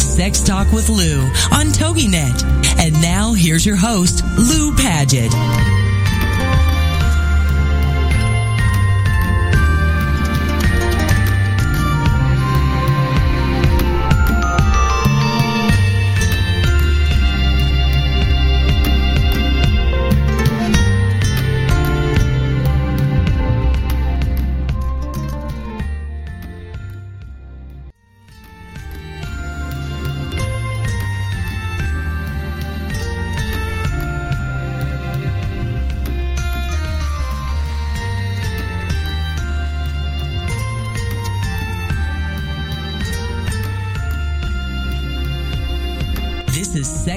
Sex Talk with Lou on TogiNet. And now here's your host, Lou Paget.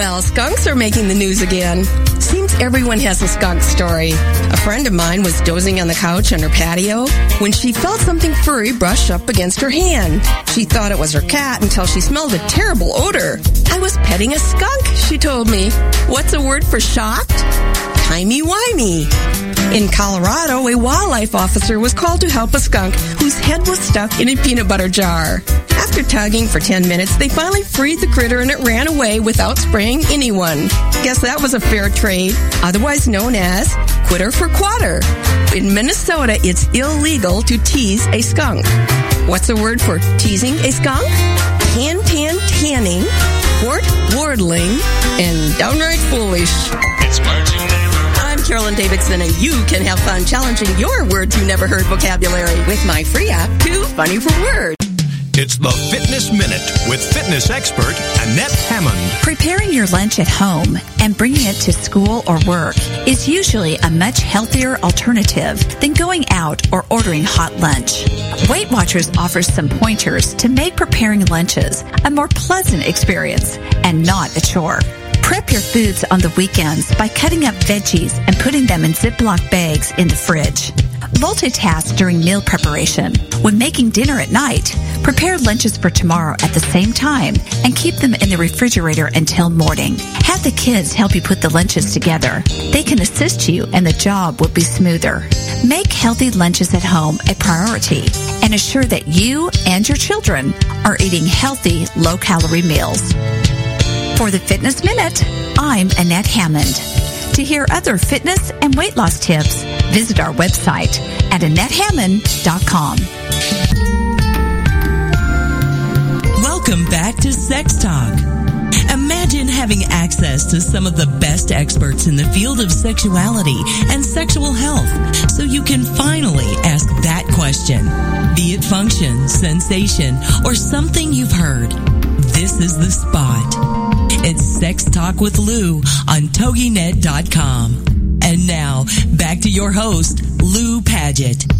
Well, skunks are making the news again. Seems everyone has a skunk story. A friend of mine was dozing on the couch on her patio when she felt something furry brush up against her hand. She thought it was her cat until she smelled a terrible odor. I was petting a skunk, she told me. What's a word for shocked? Timey-wimey. In Colorado, a wildlife officer was called to help a skunk whose head was stuck in a peanut butter jar. After tugging for 10 minutes, they finally freed the critter and it ran away without spraying anyone. Guess that was a fair trade, otherwise known as quitter for quatter. In Minnesota, it's illegal to tease a skunk. What's the word for teasing a skunk? Tan tan tanning, wart wardling, and downright foolish. Carolyn Davidson, and you can have fun challenging your words you never heard vocabulary with my free app, Too Funny for Words. It's the Fitness Minute with fitness expert Annette Hammond. Preparing your lunch at home and bringing it to school or work is usually a much healthier alternative than going out or ordering hot lunch. Weight Watchers offers some pointers to make preparing lunches a more pleasant experience and not a chore. Prep your foods on the weekends by cutting up veggies and putting them in Ziploc bags in the fridge. Multitask during meal preparation. When making dinner at night, prepare lunches for tomorrow at the same time and keep them in the refrigerator until morning. Have the kids help you put the lunches together. They can assist you and the job will be smoother. Make healthy lunches at home a priority and assure that you and your children are eating healthy, low-calorie meals. For the Fitness Minute, I'm Annette Hammond. To hear other fitness and weight loss tips, visit our website at AnnetteHammond.com. Welcome back to Sex Talk. Imagine having access to some of the best experts in the field of sexuality and sexual health so you can finally ask that question. Be it function, sensation, or something you've heard. This is the spot. Sex Talk with Lou on TogiNet.com. And now, back to your host, Lou Paget.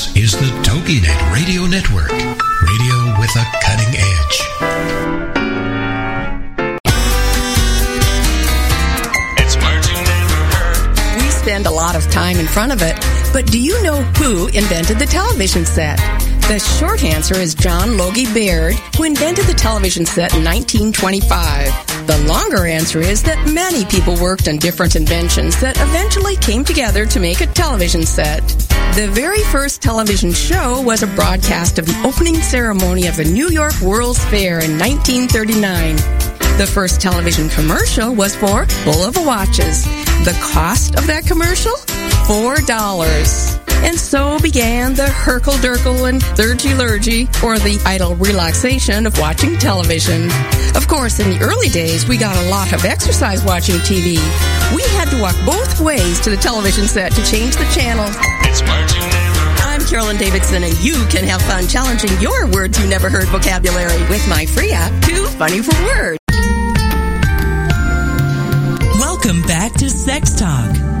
is the TogiNet Radio Network, radio with a cutting edge. It's words never heard. We spend a lot of time in front of it, but do you know who invented the television set? The short answer is John Logie Baird, who invented the television set in 1925. The longer answer is that many people worked on different inventions that eventually came together to make a television set. The very first television show was a broadcast of the opening ceremony of the New York World's Fair in 1939. The first television commercial was for Bulova watches. The cost of that commercial? Four dollars. And so began the Herkel Durkel and Thurgy Lurgy, or the idle relaxation of watching television. Of course, in the early days, we got a lot of exercise watching TV. We had to walk both ways to the television set to change the channel. It's words you. I'm Carolyn Davidson, and you can have fun challenging your words you never heard vocabulary with my free app, Too Funny for Words. Welcome back to Sex Talk.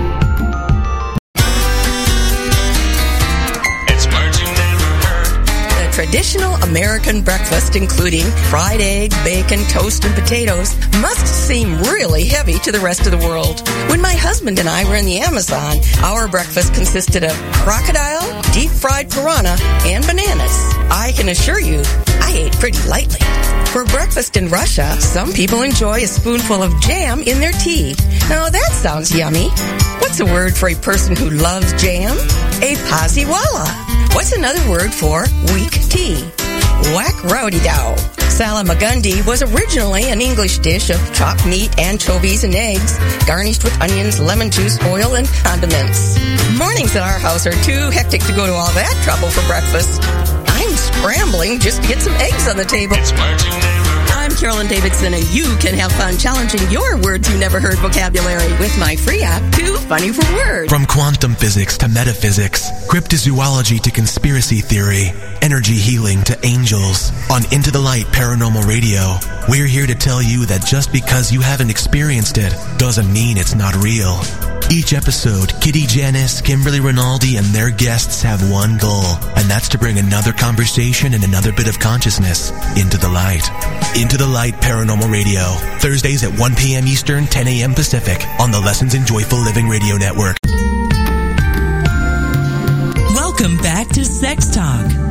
traditional American breakfast, including fried egg, bacon, toast, and potatoes, must seem really heavy to the rest of the world. When my husband and I were in the Amazon, our breakfast consisted of crocodile, deep fried piranha, and bananas. I can assure you, I ate pretty lightly. For breakfast in Russia, some people enjoy a spoonful of jam in their tea. Now that sounds yummy. What's a word for a person who loves jam? A poziwala. What's another word for weak tea? Whack rowdy dow. Salamagundi was originally an English dish of chopped meat, anchovies, and eggs, garnished with onions, lemon juice, oil, and condiments. Mornings at our house are too hectic to go to all that trouble for breakfast. I'm scrambling just to get some eggs on the table. Carolyn Davidson, and you can have fun challenging your words you never heard vocabulary with my free app, Too Funny for Words. From quantum physics to metaphysics, cryptozoology to conspiracy theory, energy healing to angels, on Into the Light Paranormal Radio, we're here to tell you that just because you haven't experienced it doesn't mean it's not real. Each episode, Kitty Janice, Kimberly Rinaldi, and their guests have one goal, and that's to bring another conversation and another bit of consciousness into the light. Into the Light Paranormal Radio, Thursdays at 1 p.m. Eastern, 10 a.m. Pacific, on the Lessons in Joyful Living Radio Network. Welcome back to Sex Talk.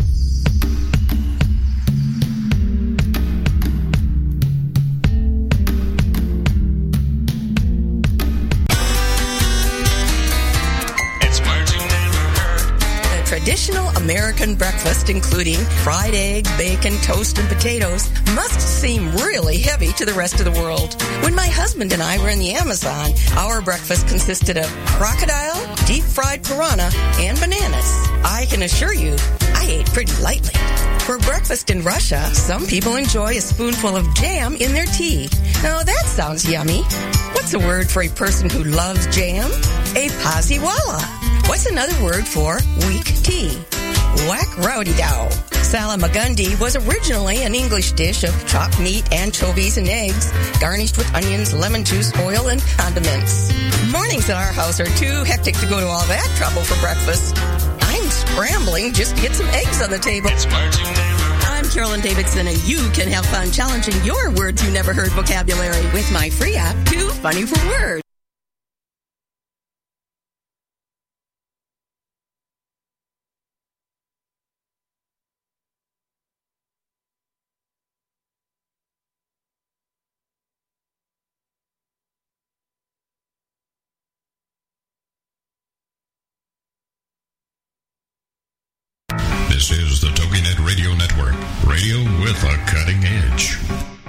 Traditional American breakfast, including fried egg, bacon, toast, and potatoes, must seem really heavy to the rest of the world. When my husband and I were in the Amazon, our breakfast consisted of crocodile, deep fried piranha, and bananas. I can assure you, I ate pretty lightly. For breakfast in Russia, some people enjoy a spoonful of jam in their tea. Now that sounds yummy. What's a word for a person who loves jam? A poziwala. What's another word for weak tea? Whack rowdy dow. Salamagundi was originally an English dish of chopped meat, anchovies, and eggs, garnished with onions, lemon juice, oil, and condiments. Mornings at our house are too hectic to go to all that trouble for breakfast. I'm scrambling just to get some eggs on the table. It's words you never heard. I'm Carolyn Davidson, and you can have fun challenging your words you never heard vocabulary with my free app, Too Funny for Words. This is the TogiNet Radio Network, radio with a cutting edge.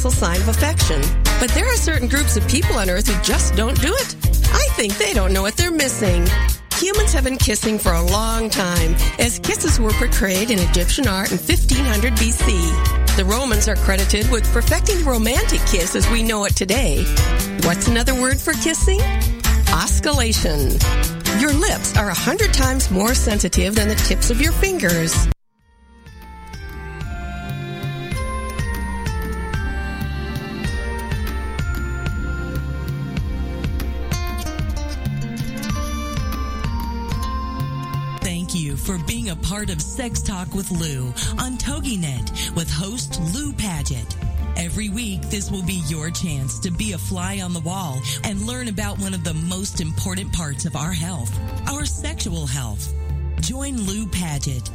Universal sign of affection, but there are certain groups of people on Earth who just don't do it. I think they don't know what they're missing. Humans have been kissing for a long time, as kisses were portrayed in Egyptian art in 1500 BC. The Romans are credited with perfecting the romantic kiss as we know it today. What's another word for kissing? Osculation. Your lips are a hundred times more sensitive than the tips of your fingers. For being a part of Sex Talk with Lou on TogiNet with host Lou Paget. Every week, this will be your chance to be a fly on the wall and learn about one of the most important parts of our health, our sexual health. Join Lou Paget